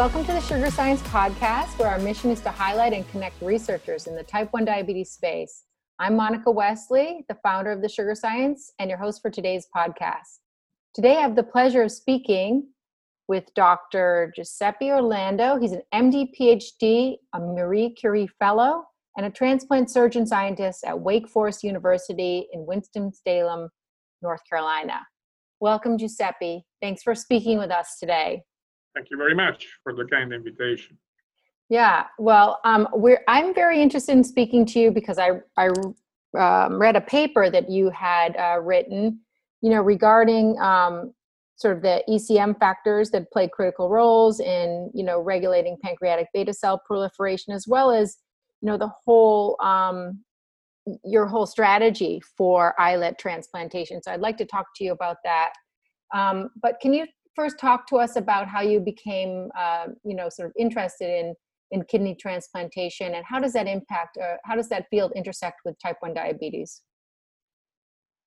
Welcome to the Sugar Science Podcast, where our mission is to highlight and connect researchers in the type 1 diabetes space. I'm Monica Westley, the founder of the Sugar Science, and your host for today's podcast. Today, I have the pleasure of speaking with Dr. Giuseppe Orlando. He's an MD, PhD, a Marie Curie Fellow, and a transplant surgeon scientist at Wake Forest University in Winston-Salem, North Carolina. Welcome, Giuseppe. Thanks for speaking with us today. Thank you very much for the kind invitation. Yeah, well, um, we're, I'm very interested in speaking to you because I, I um, read a paper that you had uh, written, you know, regarding um, sort of the ECM factors that play critical roles in, you know, regulating pancreatic beta cell proliferation, as well as, you know, the whole um, your whole strategy for islet transplantation. So I'd like to talk to you about that. Um, but can you first talk to us about how you became, uh, you know, sort of interested in in kidney transplantation, and how does that impact, or how does that field intersect with type one diabetes?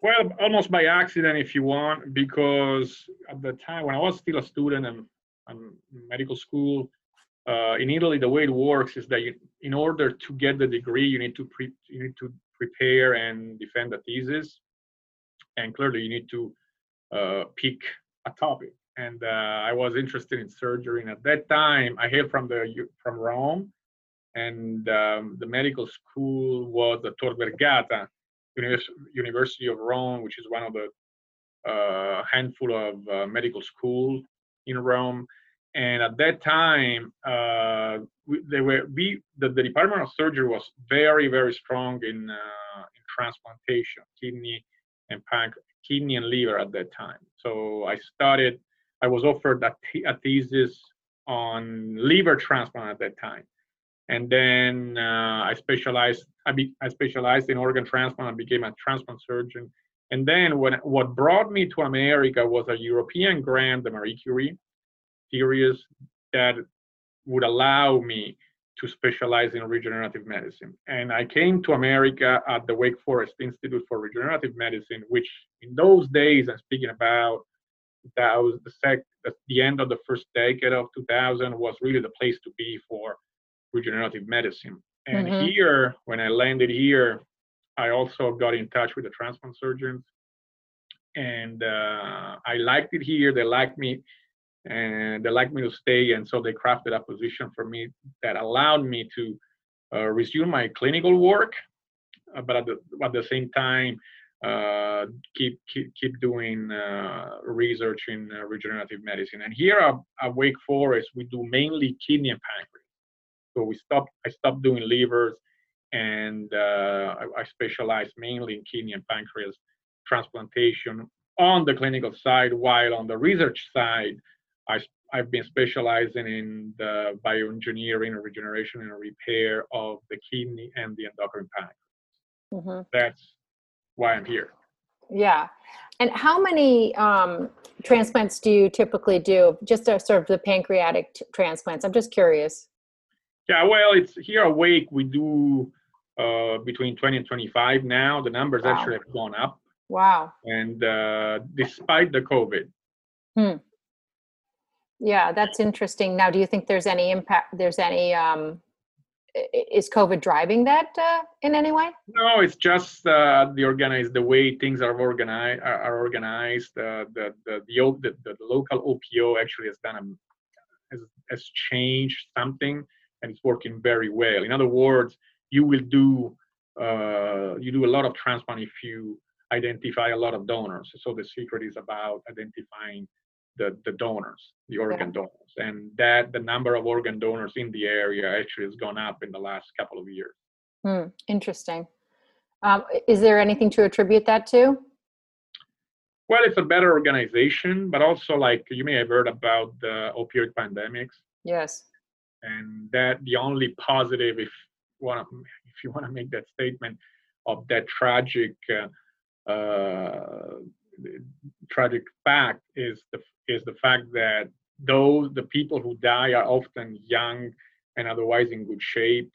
Well, almost by accident, if you want, because at the time when I was still a student in, in medical school uh, in Italy, the way it works is that you, in order to get the degree, you need to pre, you need to prepare and defend a thesis, and clearly you need to uh, pick a topic and uh, I was interested in surgery. And at that time, I hail from the from Rome, and um, the medical school was the Tor Vergata University of Rome, which is one of the uh, handful of uh, medical schools in Rome. And at that time, uh, we, they were we the, the, Department of Surgery was very very strong in uh, in transplantation, kidney and panc, kidney and liver at that time. So I started I was offered a, a thesis on liver transplant at that time. And then uh, I specialized. I, be, I specialized in organ transplant. and became a transplant surgeon. And then when, what brought me to America was a European grant, the Marie Curie series, that would allow me to specialize in regenerative medicine. And I came to America at the Wake Forest Institute for Regenerative Medicine, which in those days, I'm speaking about that was the sec the end of the first decade of 2000 was really the place to be for regenerative medicine. And mm-hmm. here when i landed here i also got in touch with the transplant surgeons. And uh, i liked it here. They liked me and they liked me to stay and so they crafted a position for me that allowed me to uh, resume my clinical work uh, but at the, at the same time uh, keep, keep keep doing uh, research in uh, regenerative medicine. And here at, at, Wake Forest, we do mainly kidney and pancreas. So we stopped. I stopped doing livers, and uh, I, I, specialize mainly in kidney and pancreas transplantation on the clinical side. While on the research side, I I've been specializing in the bioengineering, regeneration, and repair of the kidney and the endocrine pancreas. Mm-hmm. That's why I'm here. Yeah. And how many um, transplants do you typically do? Just a, sort of the pancreatic t- transplants. I'm just curious. Yeah, well, it's here awake. We do uh, between 20 and 25 now. The numbers wow. actually have gone up. Wow. And uh, despite the COVID. Hmm. Yeah, that's interesting. Now, do you think there's any impact? There's any um, is COVID driving that uh, in any way? No, it's just uh, the organized the way things are organized are, organized. Uh, the, the, the the the local OPO actually has done a, has has changed something and it's working very well. In other words, you will do uh, you do a lot of transplant if you identify a lot of donors. So the secret is about identifying the, the donors, the organ yeah. donors, and that the number of organ donors in the area actually has gone up in the last couple of years. Hmm, interesting. Um, is there anything to attribute that to? Well, it's a better organization, but also like you may have heard about the opioid pandemics. Yes. And that the only positive, if want if you want to make that statement, of that tragic uh, uh, tragic fact is the is the fact that those the people who die are often young and otherwise in good shape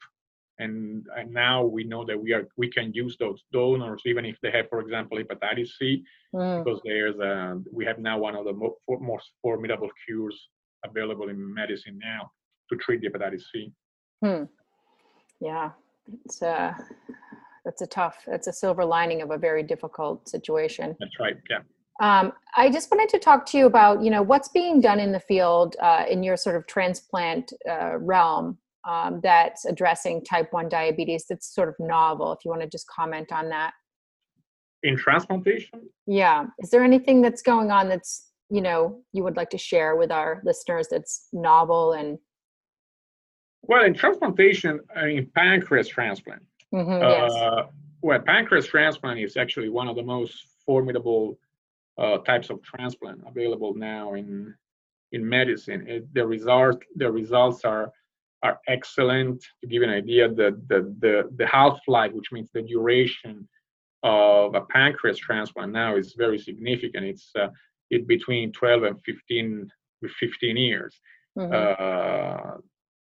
and, and now we know that we are we can use those donors even if they have for example hepatitis c mm. because there's a we have now one of the most formidable cures available in medicine now to treat hepatitis C. Hmm. Yeah, it's uh, that's a tough. It's a silver lining of a very difficult situation. That's right. Yeah. Um, I just wanted to talk to you about, you know, what's being done in the field uh, in your sort of transplant uh, realm um, that's addressing type 1 diabetes that's sort of novel. If you want to just comment on that. In transplantation? Yeah. Is there anything that's going on that's, you know, you would like to share with our listeners that's novel and well, in transplantation, I mean, pancreas transplant. Mm-hmm, yes. uh, well, pancreas transplant is actually one of the most formidable types of transplant available now in in medicine. It, the result the results are are excellent. To give you an idea, the the the, the half life, which means the duration of a pancreas transplant now is very significant. It's uh, it between 12 and 15 15 years. Mm-hmm. Uh,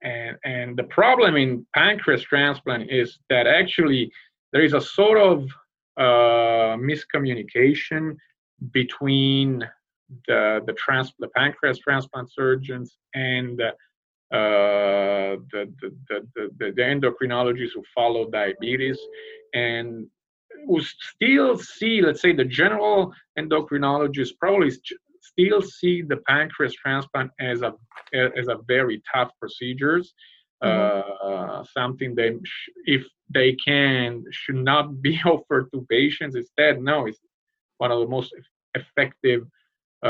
and and the problem in pancreas transplant is that actually there is a sort of uh, miscommunication between the the, trans, the pancreas transplant surgeons and uh, the, the, the, the, endocrinologists who follow diabetes and who still see let's say the general endocrinologists probably still see the pancreas transplant as a as a very tough procedures mm-hmm. uh, something they if they can should not be offered to patients instead no it's one of the most effective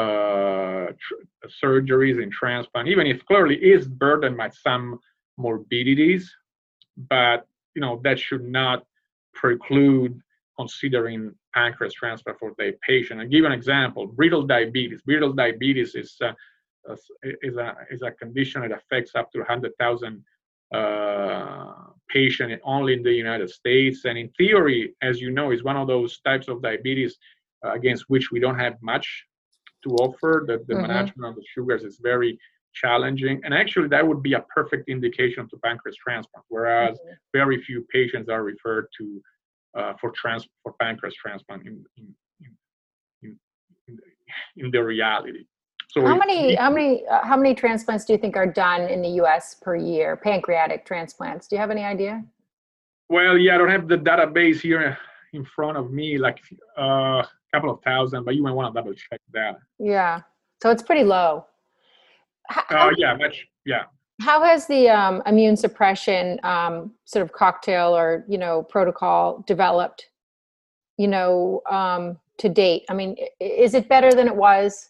uh, tr- surgeries in transplant, even if clearly is burdened by some morbidities, but you know that should not preclude considering pancreas transplant for the patient. And give an example: brittle diabetes. Brittle diabetes is uh, is a is a condition that affects up to 100,000 uh, patients only in the United States. And in theory, as you know, is one of those types of diabetes against which we don't have much to offer. That the mm-hmm. management of the sugars is very challenging, and actually that would be a perfect indication to pancreas transplant. Whereas mm-hmm. very few patients are referred to uh, for trans for pancreas transplant in in, in, in, in the reality. So how many how many uh, how many transplants do you think are done in the U.S. per year? Pancreatic transplants. Do you have any idea? Well, yeah, I don't have the database here in front of me, like uh, couple of thousand, but you might want to double check that. Yeah. So it's pretty low. How, uh, yeah, much, yeah. How has the um, immune suppression um, sort of cocktail or, you know, protocol developed, you know, um, to date? I mean, is it better than it was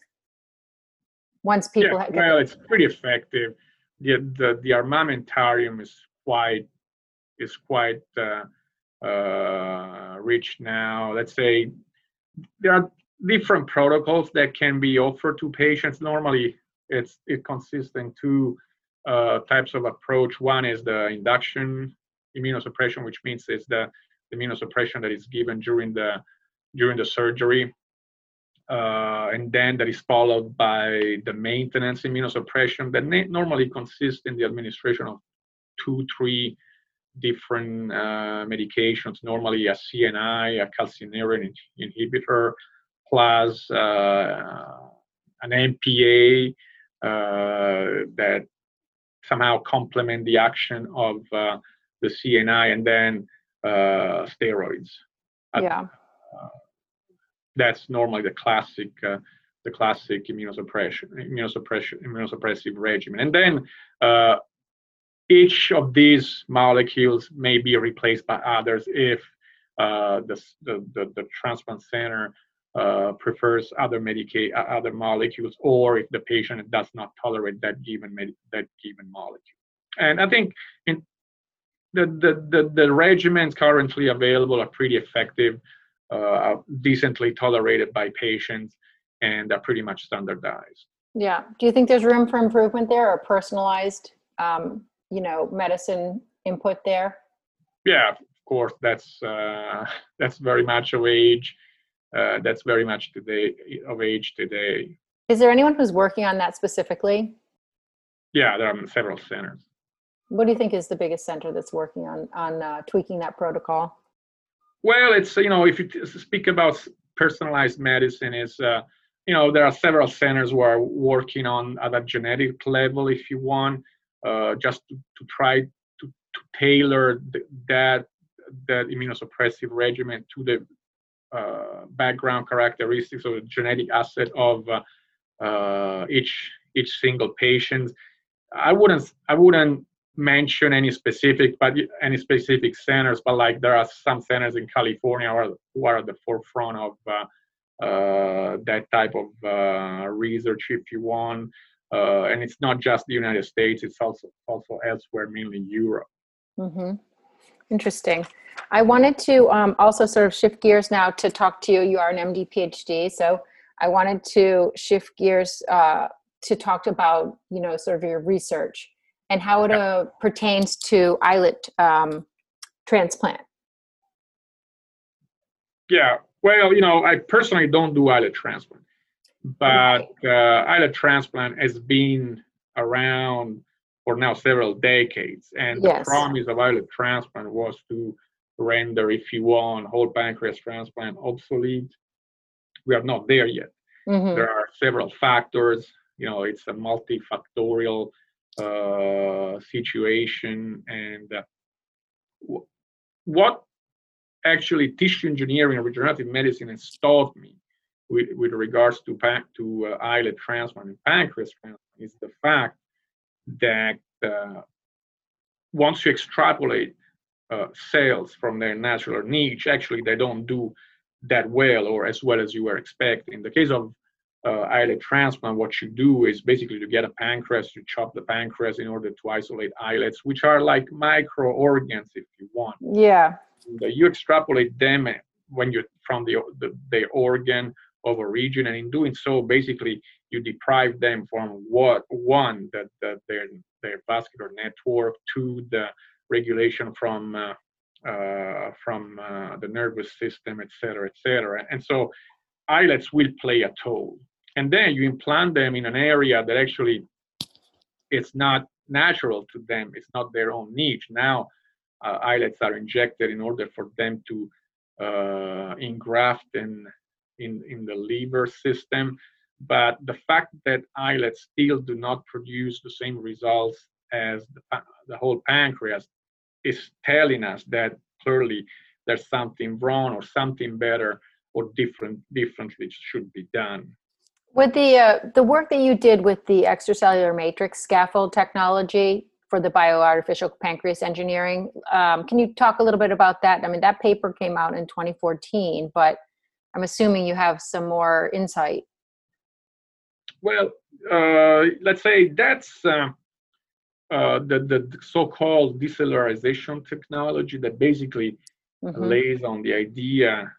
once people yeah, had? Well, it's pretty effective. The, the, the armamentarium is quite, is quite, uh, uh, rich now. Let's say there are different protocols that can be offered to patients. Normally, it's it consists in two uh, types of approach. One is the induction immunosuppression, which means it's the, the immunosuppression that is given during the during the surgery, uh, and then that is followed by the maintenance immunosuppression that normally consists in the administration of two, three different uh, medications, normally a CNI, a calcineurin inhibitor, plus uh, an MPA uh, that somehow complement the action of uh, the CNI, and then uh, steroids. Yeah. that's normally the classic the classic immunosuppression, immunosuppression, immunosuppressive regimen. And then uh, each of these molecules may be replaced by others if uh, the, the, the, the, transplant center uh, prefers other medica- uh, other molecules or if the patient does not tolerate that given med- that given molecule. And I think in the, the, the, the regimens currently available are pretty effective, uh, decently tolerated by patients, and are pretty much standardized. Yeah. Do you think there's room for improvement there or personalized um, you know medicine input there? Yeah of course that's uh, that's very much of age uh, that's very much today of age today. Is there anyone who's working on that specifically? Yeah there are several centers. What do you think is the biggest center that's working on on uh, tweaking that protocol? Well it's you know if you speak about personalized medicine is uh, you know, there are several centers who are working on at a genetic level, if you want, uh, just to, to try to, to tailor the, that that immunosuppressive regimen to the uh, background characteristics or genetic asset of uh, uh, each each single patient. I wouldn't I wouldn't mention any specific but any specific centers, but like there are some centers in California who are, who are at the forefront of uh, uh, that type of research, if you want. And it's not just the United States; it's also also elsewhere, mainly Europe. Mm-hmm. Interesting. I wanted to um, also sort of shift gears now to talk to you. You are an MD PhD, so I wanted to shift gears uh, to talk about you know sort of your research and how it uh, pertains to islet um, transplant. Yeah, well, you know, I personally don't do islet transplant, but uh, islet transplant has been around for now several decades, and yes. the promise of islet transplant was to render, if you want, whole pancreas transplant obsolete. We are not there yet. Mm-hmm. There are several factors. You know, it's a multifactorial uh, situation, and uh, w- what actually tissue engineering and regenerative medicine has taught me with, with regards to pan- to uh, islet transplant and pancreas transplant is the fact that uh, once you extrapolate uh, cells from their natural niche, actually they don't do that well or as well as you were expecting. In the case of uh, islet transplant, what you do is basically to get a pancreas, you chop the pancreas in order to isolate islets, which are like micro organs, if you want. Yeah. You extrapolate them when you from the, the the organ of a region and in doing so, basically you deprive them from what one that, their their vascular network, to the regulation from uh, uh, from uh, the nervous system, et cetera, et cetera. And so islets will play a toll. And then you implant them in an area that actually it's not natural to them. It's not their own niche. Now uh, islets are injected in order for them to uh, engraft in, in, in the liver system. But the fact that islets still do not produce the same results as the, the whole pancreas is telling us that clearly there's something wrong or something better or different differently should be done. With the uh, the work that you did with the extracellular matrix scaffold technology for the bioartificial pancreas engineering, um, can you talk a little bit about that? I mean, that paper came out in 2014, but I'm assuming you have some more insight. Well, uh, let's say that's uh, uh, the, the so-called decellularization technology that basically mm-hmm. lays on the idea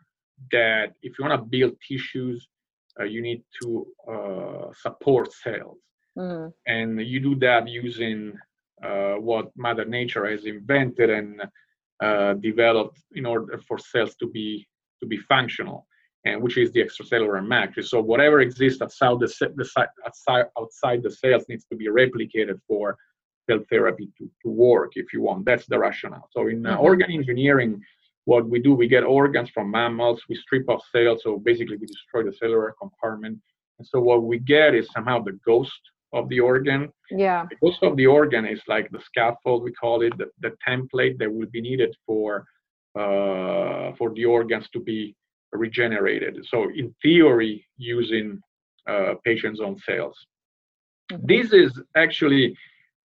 that if you want to build tissues, uh, you need to uh, support cells. Mm-hmm. And you do that using uh, what Mother Nature has invented and uh, developed in order for cells to be to be functional, and which is the extracellular matrix. So whatever exists outside the, the outside, outside the cells needs to be replicated for cell therapy to, to work if you want. That's the rationale. So in uh, mm-hmm. organ engineering, what we do, we get organs from mammals, we strip off cells, so basically we destroy the cellular compartment. And so what we get is somehow the ghost of the organ. Yeah. The ghost of the organ is like the scaffold, we call it, the, the template that will be needed for uh, for the organs to be regenerated. So in theory, using uh, patient's own cells. Mm-hmm. This is actually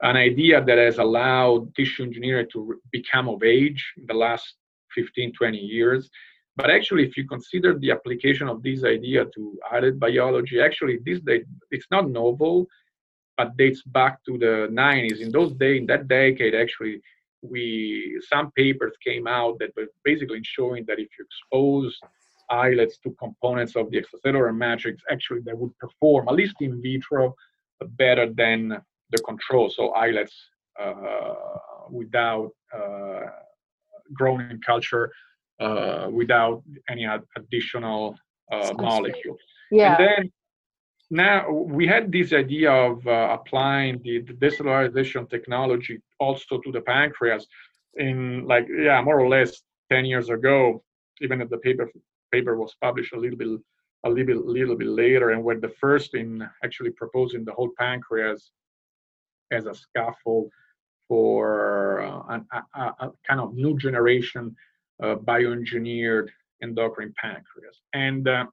an idea that has allowed tissue engineering to become of age in the last 15, 20 years. But actually, if you consider the application of this idea to islet biology, actually, this day, it's not novel, but dates back to the 90s. In those days, in that decade, actually, we some papers came out that were basically showing that if you expose islets to components of the extracellular matrix, actually they would perform, at least in vitro, better than the control, so islets uh, without uh, growing in culture, uh, without any additional molecule. Yeah. And then now we had this idea of uh, applying the, the decellularization technology also to the pancreas in like yeah more or less 10 years ago even if the paper paper was published a little bit a little bit, little bit later and were the first in actually proposing the whole pancreas as a scaffold for uh, a, a, kind of new generation uh, bioengineered endocrine pancreas. And uh,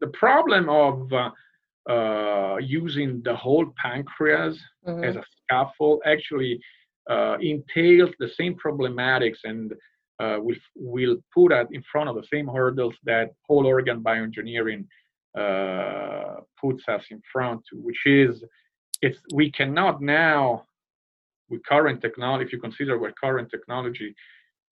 the problem of uh, uh, using the whole pancreas mm-hmm. as a scaffold actually uh, entails the same problematics and uh, will will put us in front of the same hurdles that whole organ bioengineering uh, puts us in front to, which is if we cannot now with current technology, if you consider where current technology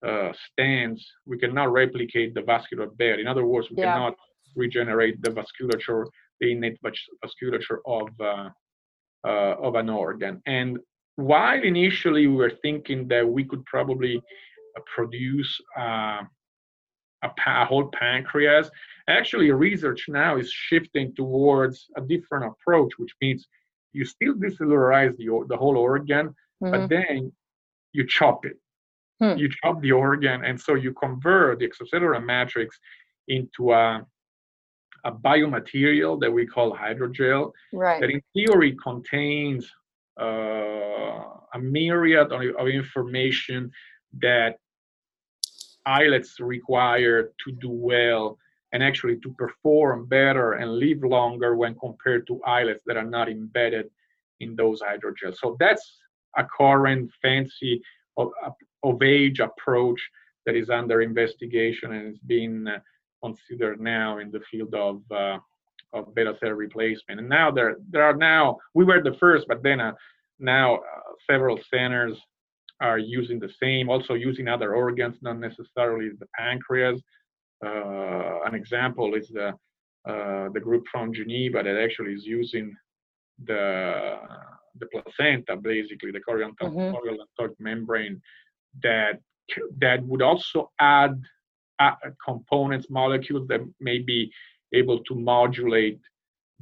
uh, stands, we cannot replicate the vascular bed. In other words, we yeah. cannot regenerate the vasculature, the innate vasculature of uh, uh, of an organ. And while initially we were thinking that we could probably produce uh, a, a, whole pancreas, actually research now is shifting towards a different approach, which means you still decellularize the, the whole organ, mm-hmm. but then you chop it. Hmm. You chop the organ, and so you convert the extracellular matrix into a, a biomaterial that we call hydrogel, right. that in theory contains uh, a myriad of, of information that islets require to do well and actually to perform better and live longer when compared to islets that are not embedded in those hydrogels. So that's a current fancy of, of age approach that is under investigation and is being uh, considered now in the field of uh, of beta cell replacement. And now there there are now we were the first, but then uh, now uh, several centers are using the same, also using other organs, not necessarily the pancreas. Uh, an example is the uh, the group from Geneva that actually is using the the placenta, basically the chorion mm-hmm. membrane, that that would also add uh, components, molecules that may be able to modulate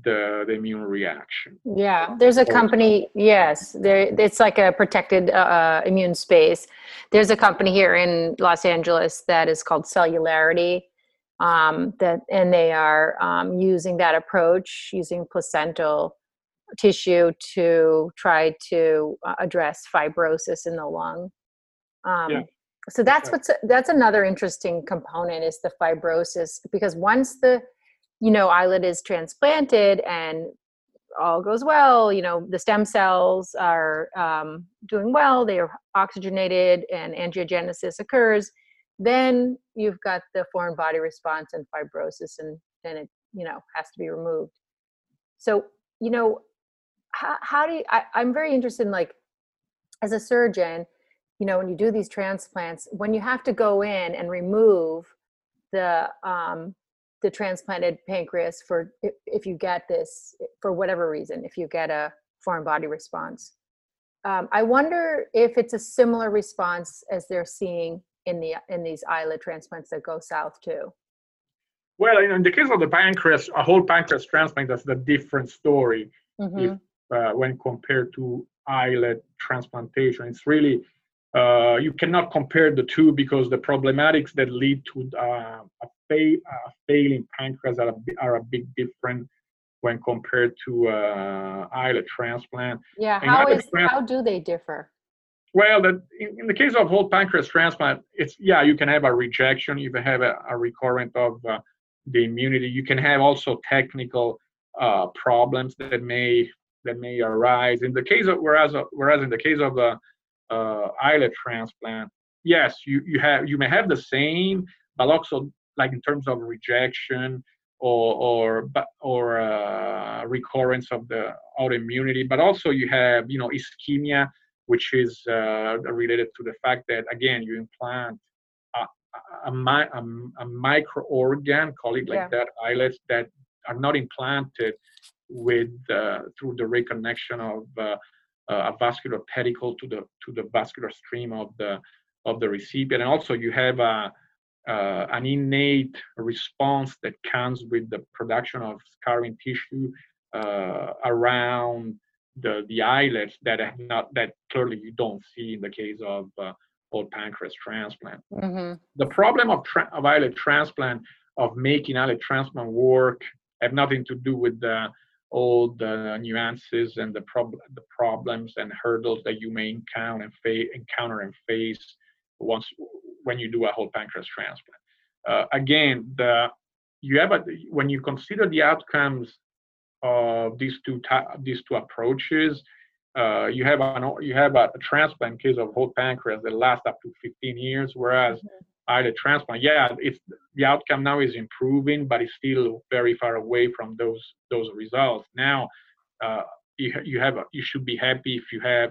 the, the immune reaction. Yeah, there's a company. Yes, there. It's like a protected uh, uh, immune space. There's a company here in Los Angeles that is called Celularity. Um, that and they are um, using that approach, using placental tissue to try to uh, address fibrosis in the lung. Um, yeah. So that's what's that's another interesting component is the fibrosis because once the you know islet is transplanted and all goes well you know the stem cells are um, doing well they are oxygenated and angiogenesis occurs then you've got the foreign body response and fibrosis and then it you know has to be removed. So you know how, how do you I, i'm very interested in like as a surgeon you know when you do these transplants when you have to go in and remove the um, the transplanted pancreas for if, if you get this for whatever reason if you get a foreign body response. Um, i wonder if it's a similar response as they're seeing in the in these islet transplants that go south too. Well in the case of the pancreas a whole pancreas transplant that's a different story mm-hmm. if, uh, when compared to islet transplantation. It's really uh, you cannot compare the two because the problematics that lead to uh, a fa- uh, failing pancreas are a, are a big different when compared to uh, islet transplant. Yeah, how is trans- how do they differ? Well, the, in, in, the case of whole pancreas transplant, it's yeah, you can have a rejection, you can have a, a recurrent of uh, the immunity. You can have also technical uh, problems that may that may arise. In the case of whereas whereas in the case of uh, uh, islet transplant, yes, you you have you may have the same, but also like in terms of rejection or or or uh, recurrence of the autoimmunity, but also you have you know ischemia, which is uh, related to the fact that again you implant a, a, a, a micro organ, call it like yeah. that, islets that are not implanted with uh, through the reconnection of uh, a vascular pedicle to the to the vascular stream of the of the recipient, and also you have a uh, an innate response that comes with the production of scarring tissue uh, around the the islets that have not that clearly you don't see in the case of uh, whole pancreas transplant. Mm-hmm. The problem of, tra- of islet transplant of making islet transplant work have nothing to do with the all the nuances and the, prob- the problems and hurdles that you may encounter and, fa- encounter and face once when you do a whole pancreas transplant. Uh, again, the you have a, when you consider the outcomes of these two these two approaches, uh, you have an you have a, a, transplant case of whole pancreas that lasts up to 15 years, whereas mm-hmm. islet transplant, yeah, it's the outcome now is improving, but it's still very far away from those those results. Now, uh, you you have a, you should be happy if you have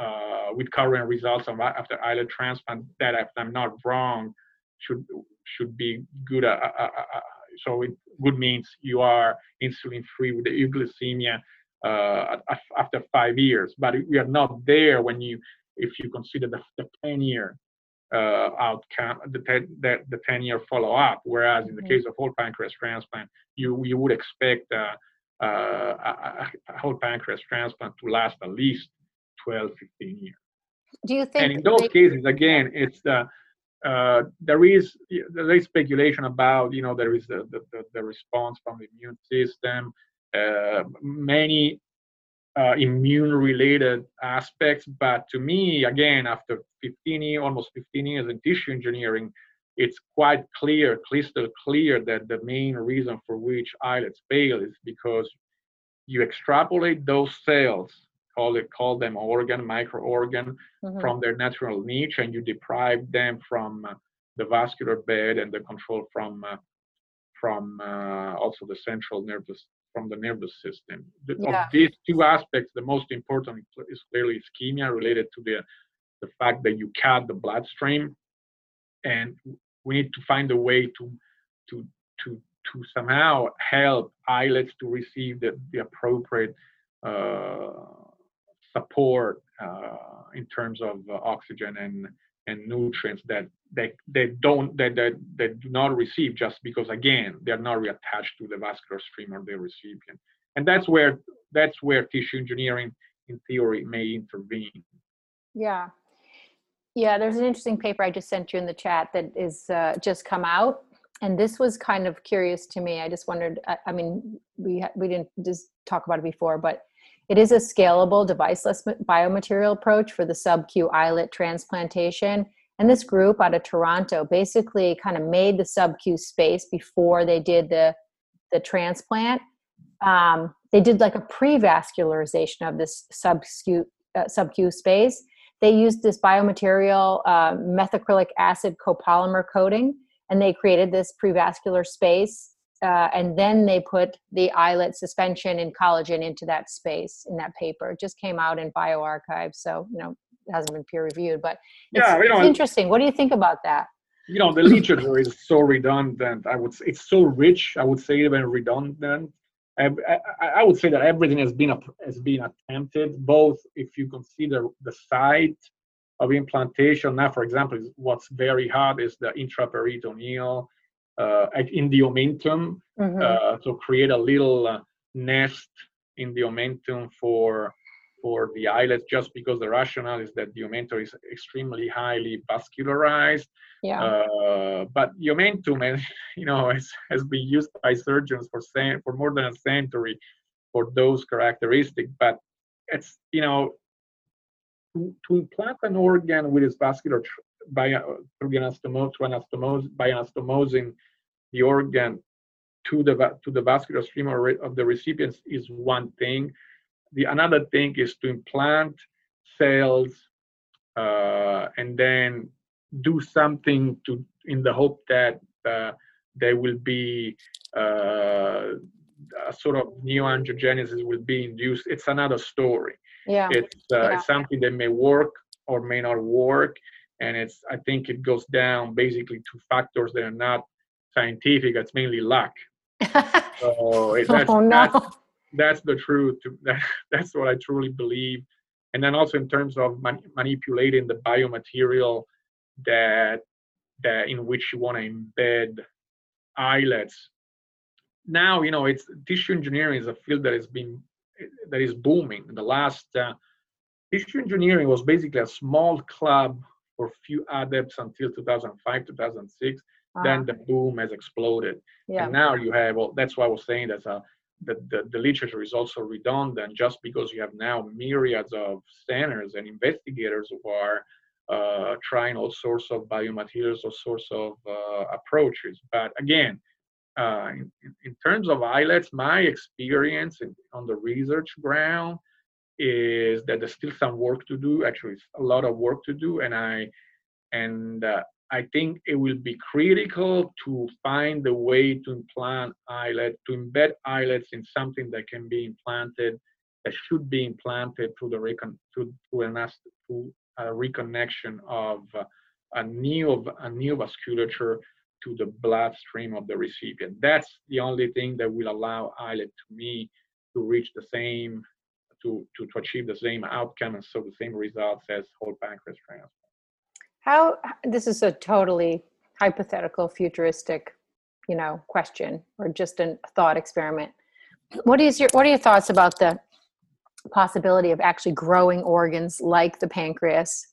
uh, with current results of after islet transplant that if I'm not wrong should should be good. Uh, uh, uh so it good means you are insulin free with the euglycemia uh, after five years. But we are not there when you if you consider the, the 10 year uh, outcome, the, the, the 10 year follow up. Whereas in the mm-hmm. case of whole pancreas transplant, you you would expect uh, uh, a whole pancreas transplant to last at least 12, 15 years. Do you think? And in those they, cases, again, it's the uh, there is there is speculation about you know there is the the, the response from the immune system, uh, many uh, immune related aspects. But to me, again, after 15 years, almost 15 years in tissue engineering, it's quite clear, crystal clear that the main reason for which islets fail is because you extrapolate those cells call it call them organ microorgan mm-hmm. from their natural niche and you deprive them from uh, the vascular bed and the control from uh, from uh, also the central nervous from the nervous system the, yeah. of these two aspects the most important is clearly ischemia related to the the fact that you cut the bloodstream and we need to find a way to to to to somehow help islets to receive the, the appropriate uh, support uh, in terms of uh, oxygen and and nutrients that they, they don't that they, they do not receive just because again they're not reattached to the vascular stream or the recipient. And that's where that's where tissue engineering in theory may intervene. Yeah. Yeah there's an interesting paper i just sent you in the chat that is uh, just come out. And this was kind of curious to me. I just wondered i, I mean we we didn't just talk about it before but it is a scalable deviceless biomaterial approach for the sub-Q islet transplantation. And this group out of Toronto basically kind of made the sub-Q space before they did the, the transplant. Um, they did like a pre-vascularization of this sub-Q, uh, space. They used this biomaterial uh, methacrylic acid copolymer coating, and they created this prevascular space uh, and then they put the islet suspension and collagen into that space in that paper. It just came out in bioRxiv, so you know it hasn't been peer reviewed, but it's, yeah, you know, it's interesting. What do you think about that? You know, the literature is so redundant. I would say it's so rich. I would say even redundant. I, I, I would say that everything has been has been attempted, both if you consider the site of implantation. Now, for example, what's very hard is the intraperitoneal in the omentum. Mm-hmm. Uh, so create a little uh, nest in the omentum for for the islet just because the rationale is that the omentum is extremely highly vascularized. Yeah. Uh, but the omentum, has, you know, has, has been used by surgeons for for more than a century for those characteristics. But it's you know to, to implant an organ with its vascular tr- by through the anastomosis, by anastomosing the organ to the to the vascular stream of the recipients is one thing. The another thing is to implant cells uh, and then do something to in the hope that uh, there will be uh, a sort of neoangiogenesis will be induced. It's another story. Yeah. It's, uh, yeah. it's something that may work or may not work, and it's I think it goes down basically to factors that are not scientific. It's mainly luck. so that's, oh, no. that's, that's the truth. That, that's what I truly believe. And then also in terms of man, manipulating the biomaterial that that in which you want to embed islets. Now you know it's tissue engineering is a field that has been that is booming. In the last uh, tissue engineering was basically a small club for few adepts until 2005 2006 Uh-huh. then the boom has exploded. Yeah. And now you have, well, that's why I was saying that uh, the, the, the literature is also redundant just because you have now myriads of centers and investigators who are uh, trying all sorts of biomaterials, all sorts of uh, approaches. But again, uh, in, in, terms of islets, my experience in, on the research ground is that there's still some work to do. Actually, a lot of work to do, and I and uh, I think it will be critical to find a way to implant islet, to embed islets in something that can be implanted, that should be implanted through the recon, through, through, an, through a reconnection of a new a new vasculature to the bloodstream of the recipient. That's the only thing that will allow islet to me to reach the same to, to, to achieve the same outcome and so the same results as whole pancreas transplant. How this is a totally hypothetical, futuristic, you know, question or just a thought experiment. What is your what are your thoughts about the possibility of actually growing organs like the pancreas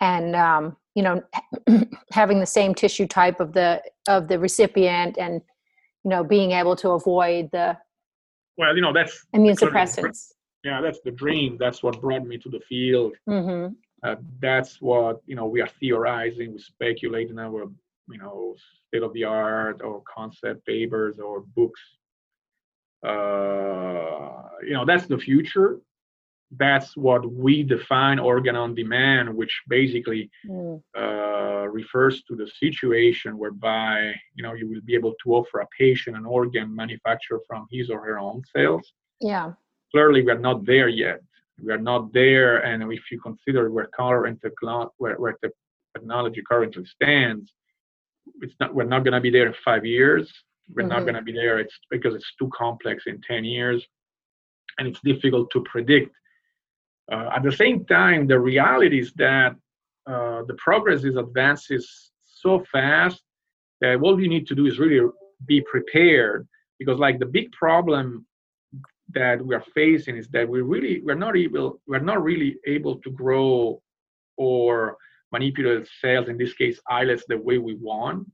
and um, you know having the same tissue type of the of the recipient and you know being able to avoid the well you know that's immune suppressants yeah that's the dream that's what brought me to the field mm-hmm. Uh, that's what you know we are theorizing, we speculate in our you know state of the art or concept papers or books. Uh, you know that's the future. That's what we define organ on demand, which basically mm. uh, refers to the situation whereby you know you will be able to offer a patient an organ manufactured from his or her own cells. Yeah. Clearly, we're not there yet we are not there. And if you consider where color current where, where the technology currently stands, it's not we're not going to be there in five years. We're mm-hmm. not going to be there. It's because it's too complex in ten years, and it's difficult to predict. Uh, at the same time, the reality is that uh, the progress is advances so fast that all you need to do is really be prepared because like the big problem that we are facing is that we really we're not able we're not really able to grow or manipulate cells in this case islets the way we want.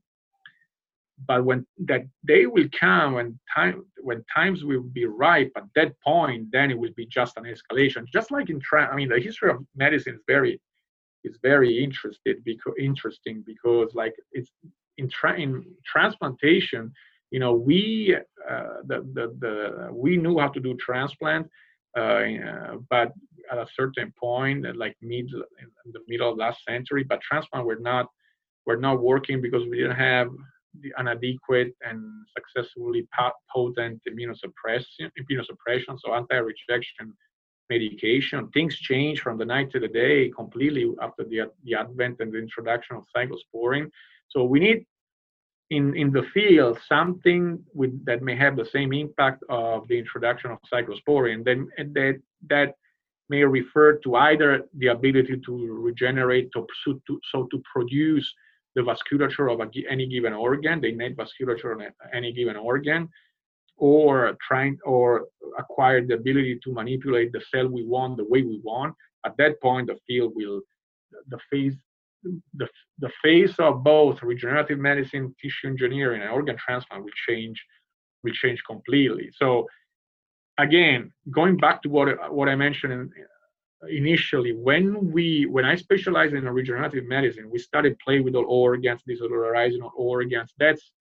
But when that day will come when time when times will be ripe at that point then it will be just an escalation. Just like in tra- i mean the history of medicine is very is very interested because interesting because like it's in, tra- in transplantation you know, we uh, the, the, the we knew how to do transplant, uh, but at a certain point, like mid in the middle of last century, but transplant were not were not working because we didn't have the, an adequate and successfully potent immunosuppression, immunosuppression, so anti-rejection medication. Things change from the night to the day completely after the, the advent and the introduction of cyclosporin. So we need in, in the field something with, that may have the same impact of the introduction of cyclosporin, then that, that may refer to either the ability to regenerate, to, to, so to produce the vasculature of a, any given organ, the innate vasculature of any given organ, or trying or acquire the ability to manipulate the cell we want the way we want. At that point, the field will, the phase the, the face of both regenerative medicine, tissue engineering, and organ transplant will change will change completely. So again, going back to what what I mentioned in, initially, when we when I specialized in regenerative medicine, we started playing with all organs, decellularizing all organs. That's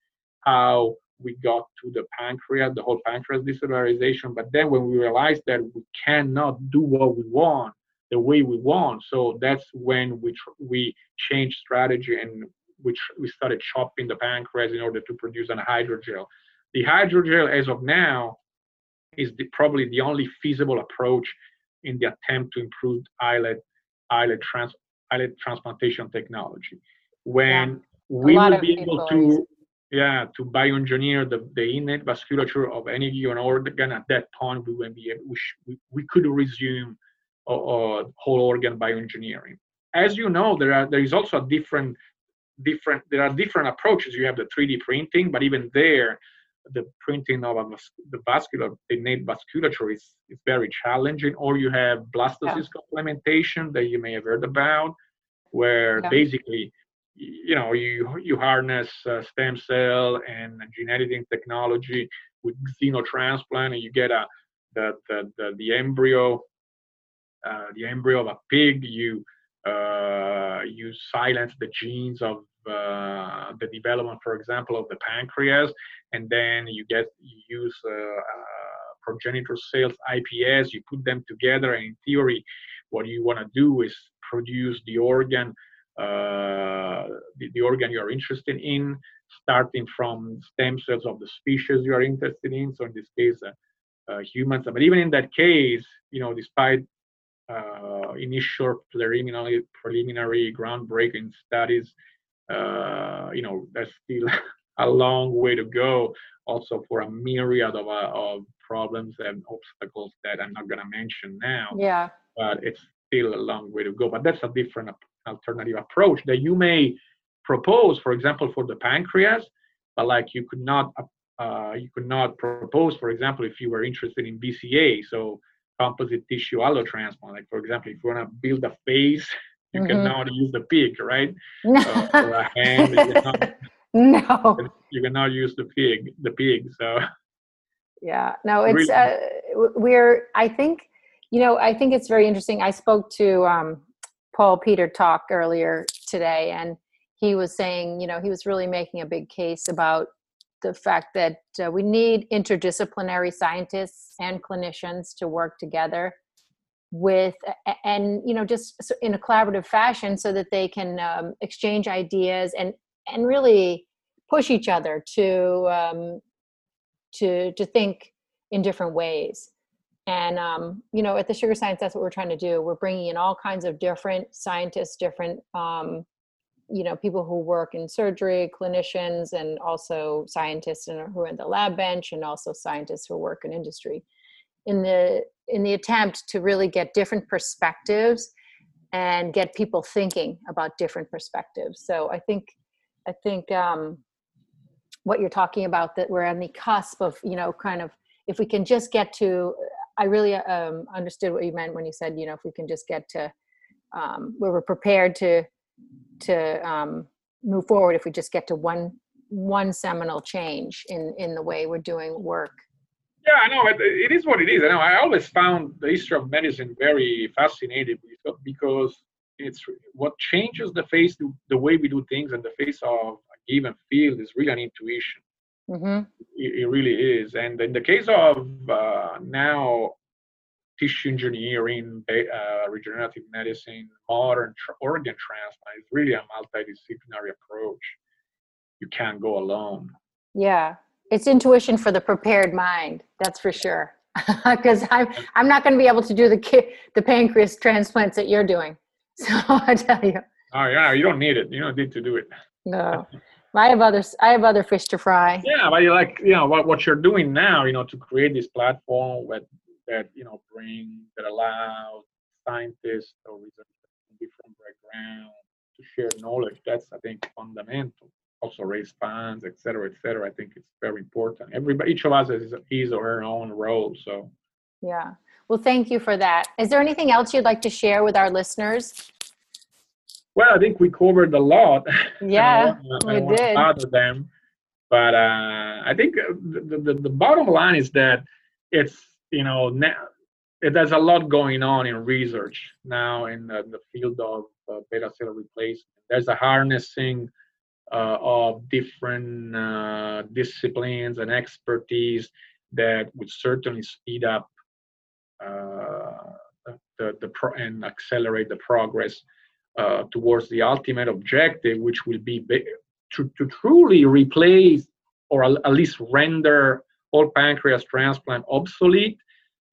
how we got to the pancreas, the whole pancreas decellularization. But then when we realized that we cannot do what we want, the way we want. So that's when we tr- we changed strategy and which we started chopping the pancreas in order to produce an hydrogel. The hydrogel, as of now, is the, probably the only feasible approach in the attempt to improve islet islet trans islet transplantation technology. When yeah. we will be able to yeah to bioengineer the, the innate vasculature of any given organ at that point we will be able, we, sh- we, we could resume or, whole organ bioengineering. As you know, there are there is also a different different there are different approaches. You have the 3D printing, but even there, the printing of a, the vascular the innate vasculature is, is very challenging. Or you have blastocyst yeah. complementation that you may have heard about, where yeah. basically you know you you harness uh, stem cell and gene editing technology with xenotransplant, and you get a the the the, the embryo uh, the embryo of a pig. You uh, you silence the genes of uh, the development, for example, of the pancreas, and then you get you use uh, uh, progenitor cells, IPS. You put them together, and in theory, what you want to do is produce the organ, the, the organ you are interested in, starting from stem cells of the species you are interested in. So in this case, uh, humans. But even in that case, you know, despite uh, initial preliminary, preliminary groundbreaking studies, uh, you know, there's still a long way to go. Also, for a myriad of, uh, of problems and obstacles that I'm not going to mention now. Yeah. But it's still a long way to go. But that's a different alternative approach that you may propose, for example, for the pancreas, but like you could not uh, you could not propose, for example, if you were interested in VCA, so composite tissue allotransplant. Like for example, if you want to build a face, you mm-hmm. cannot use the pig, right? uh, or a hand, you cannot, no, you cannot use the pig, the pig. So yeah, no, it's really, uh, we're. I think you know, I think it's very interesting. I spoke to um, Paul Peter talk earlier today, and he was saying, you know, he was really making a big case about the fact that uh, we need interdisciplinary scientists and clinicians to work together with and you know just in a collaborative fashion so that they can um, exchange ideas and and really push each other to um, to to think in different ways. And um, you know at the sugar science that's what we're trying to do. We're bringing in all kinds of different scientists different um, you know people who work in surgery clinicians and also scientists who are in the lab bench and also scientists who work in industry. In the in the attempt to really get different perspectives and get people thinking about different perspectives. So i think i think um, what you're talking about that we're on the cusp of you know kind of if we can just get to I really um, understood what you meant when you said, you know, if we can just get to um, where we're prepared to to um, move forward, if we just get to one one seminal change in in the way we're doing work. Yeah, I know it, it is what it is. I know. I always found the history of medicine very fascinating because it's what changes the face, the way we do things, and the face of a given field is really an intuition. Mm-hmm. It, it, really is. And in the case of uh, now tissue engineering, uh, regenerative medicine, modern tr- organ transplant is really a multidisciplinary approach. You can't go alone. Yeah, it's intuition for the prepared mind. That's for sure. Because I'm I'm not going to be able to do the ki- the pancreas transplants that you're doing. So I tell you. Oh yeah, you don't need it. You don't need to do it. No. I have other I have other fish to fry. Yeah, but you like you know what what you're doing now, you know, to create this platform that that you know bring that allows scientists or researchers from different backgrounds to share knowledge. That's I think fundamental. Also raise funds, et cetera, et cetera. I think it's very important. Everybody, each of us has his or her own role. So. Yeah. Well, thank you for that. Is there anything else you'd like to share with our listeners? Well, I think we covered a lot. Yeah, we did. Of them, but uh, I think uh, the, the, the bottom line is that it's you know now there's a lot going on in research now in the, the field of uh, beta cell replacement. There's a harnessing uh, of different uh, disciplines and expertise that would certainly speed up uh, the, the pro- and accelerate the progress uh, towards the ultimate objective, which will be to, to truly replace or at least render all pancreas transplant obsolete.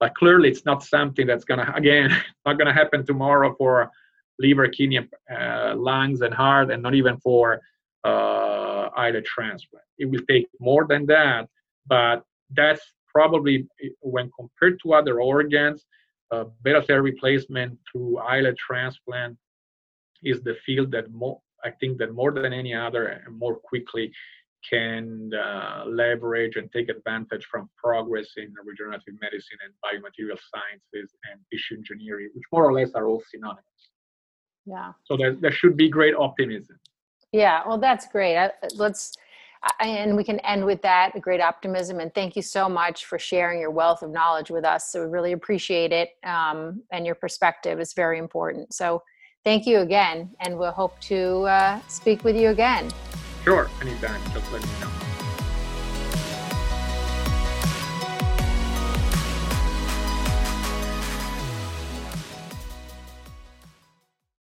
But clearly, it's not something that's to, again, not to happen tomorrow for liver, kidney, uh, lungs, and heart, and not even for uh, islet transplant. It will take more than that, but that's probably when compared to other organs, uh, beta cell replacement through islet transplant is the field that more I think that more than any other and more quickly can uh, leverage and take advantage from progress in regenerative medicine and biomaterial sciences and tissue engineering, which more or less are all synonymous. Yeah. So there, there should be great optimism. Yeah, well, that's great. I, let's, I, and we can end with that, great optimism. And thank you so much for sharing your wealth of knowledge with us. So we really appreciate it. Um, and your perspective is very important. So thank you again. And we'll hope to uh, speak with you again. Sure, anytime. Just let me know.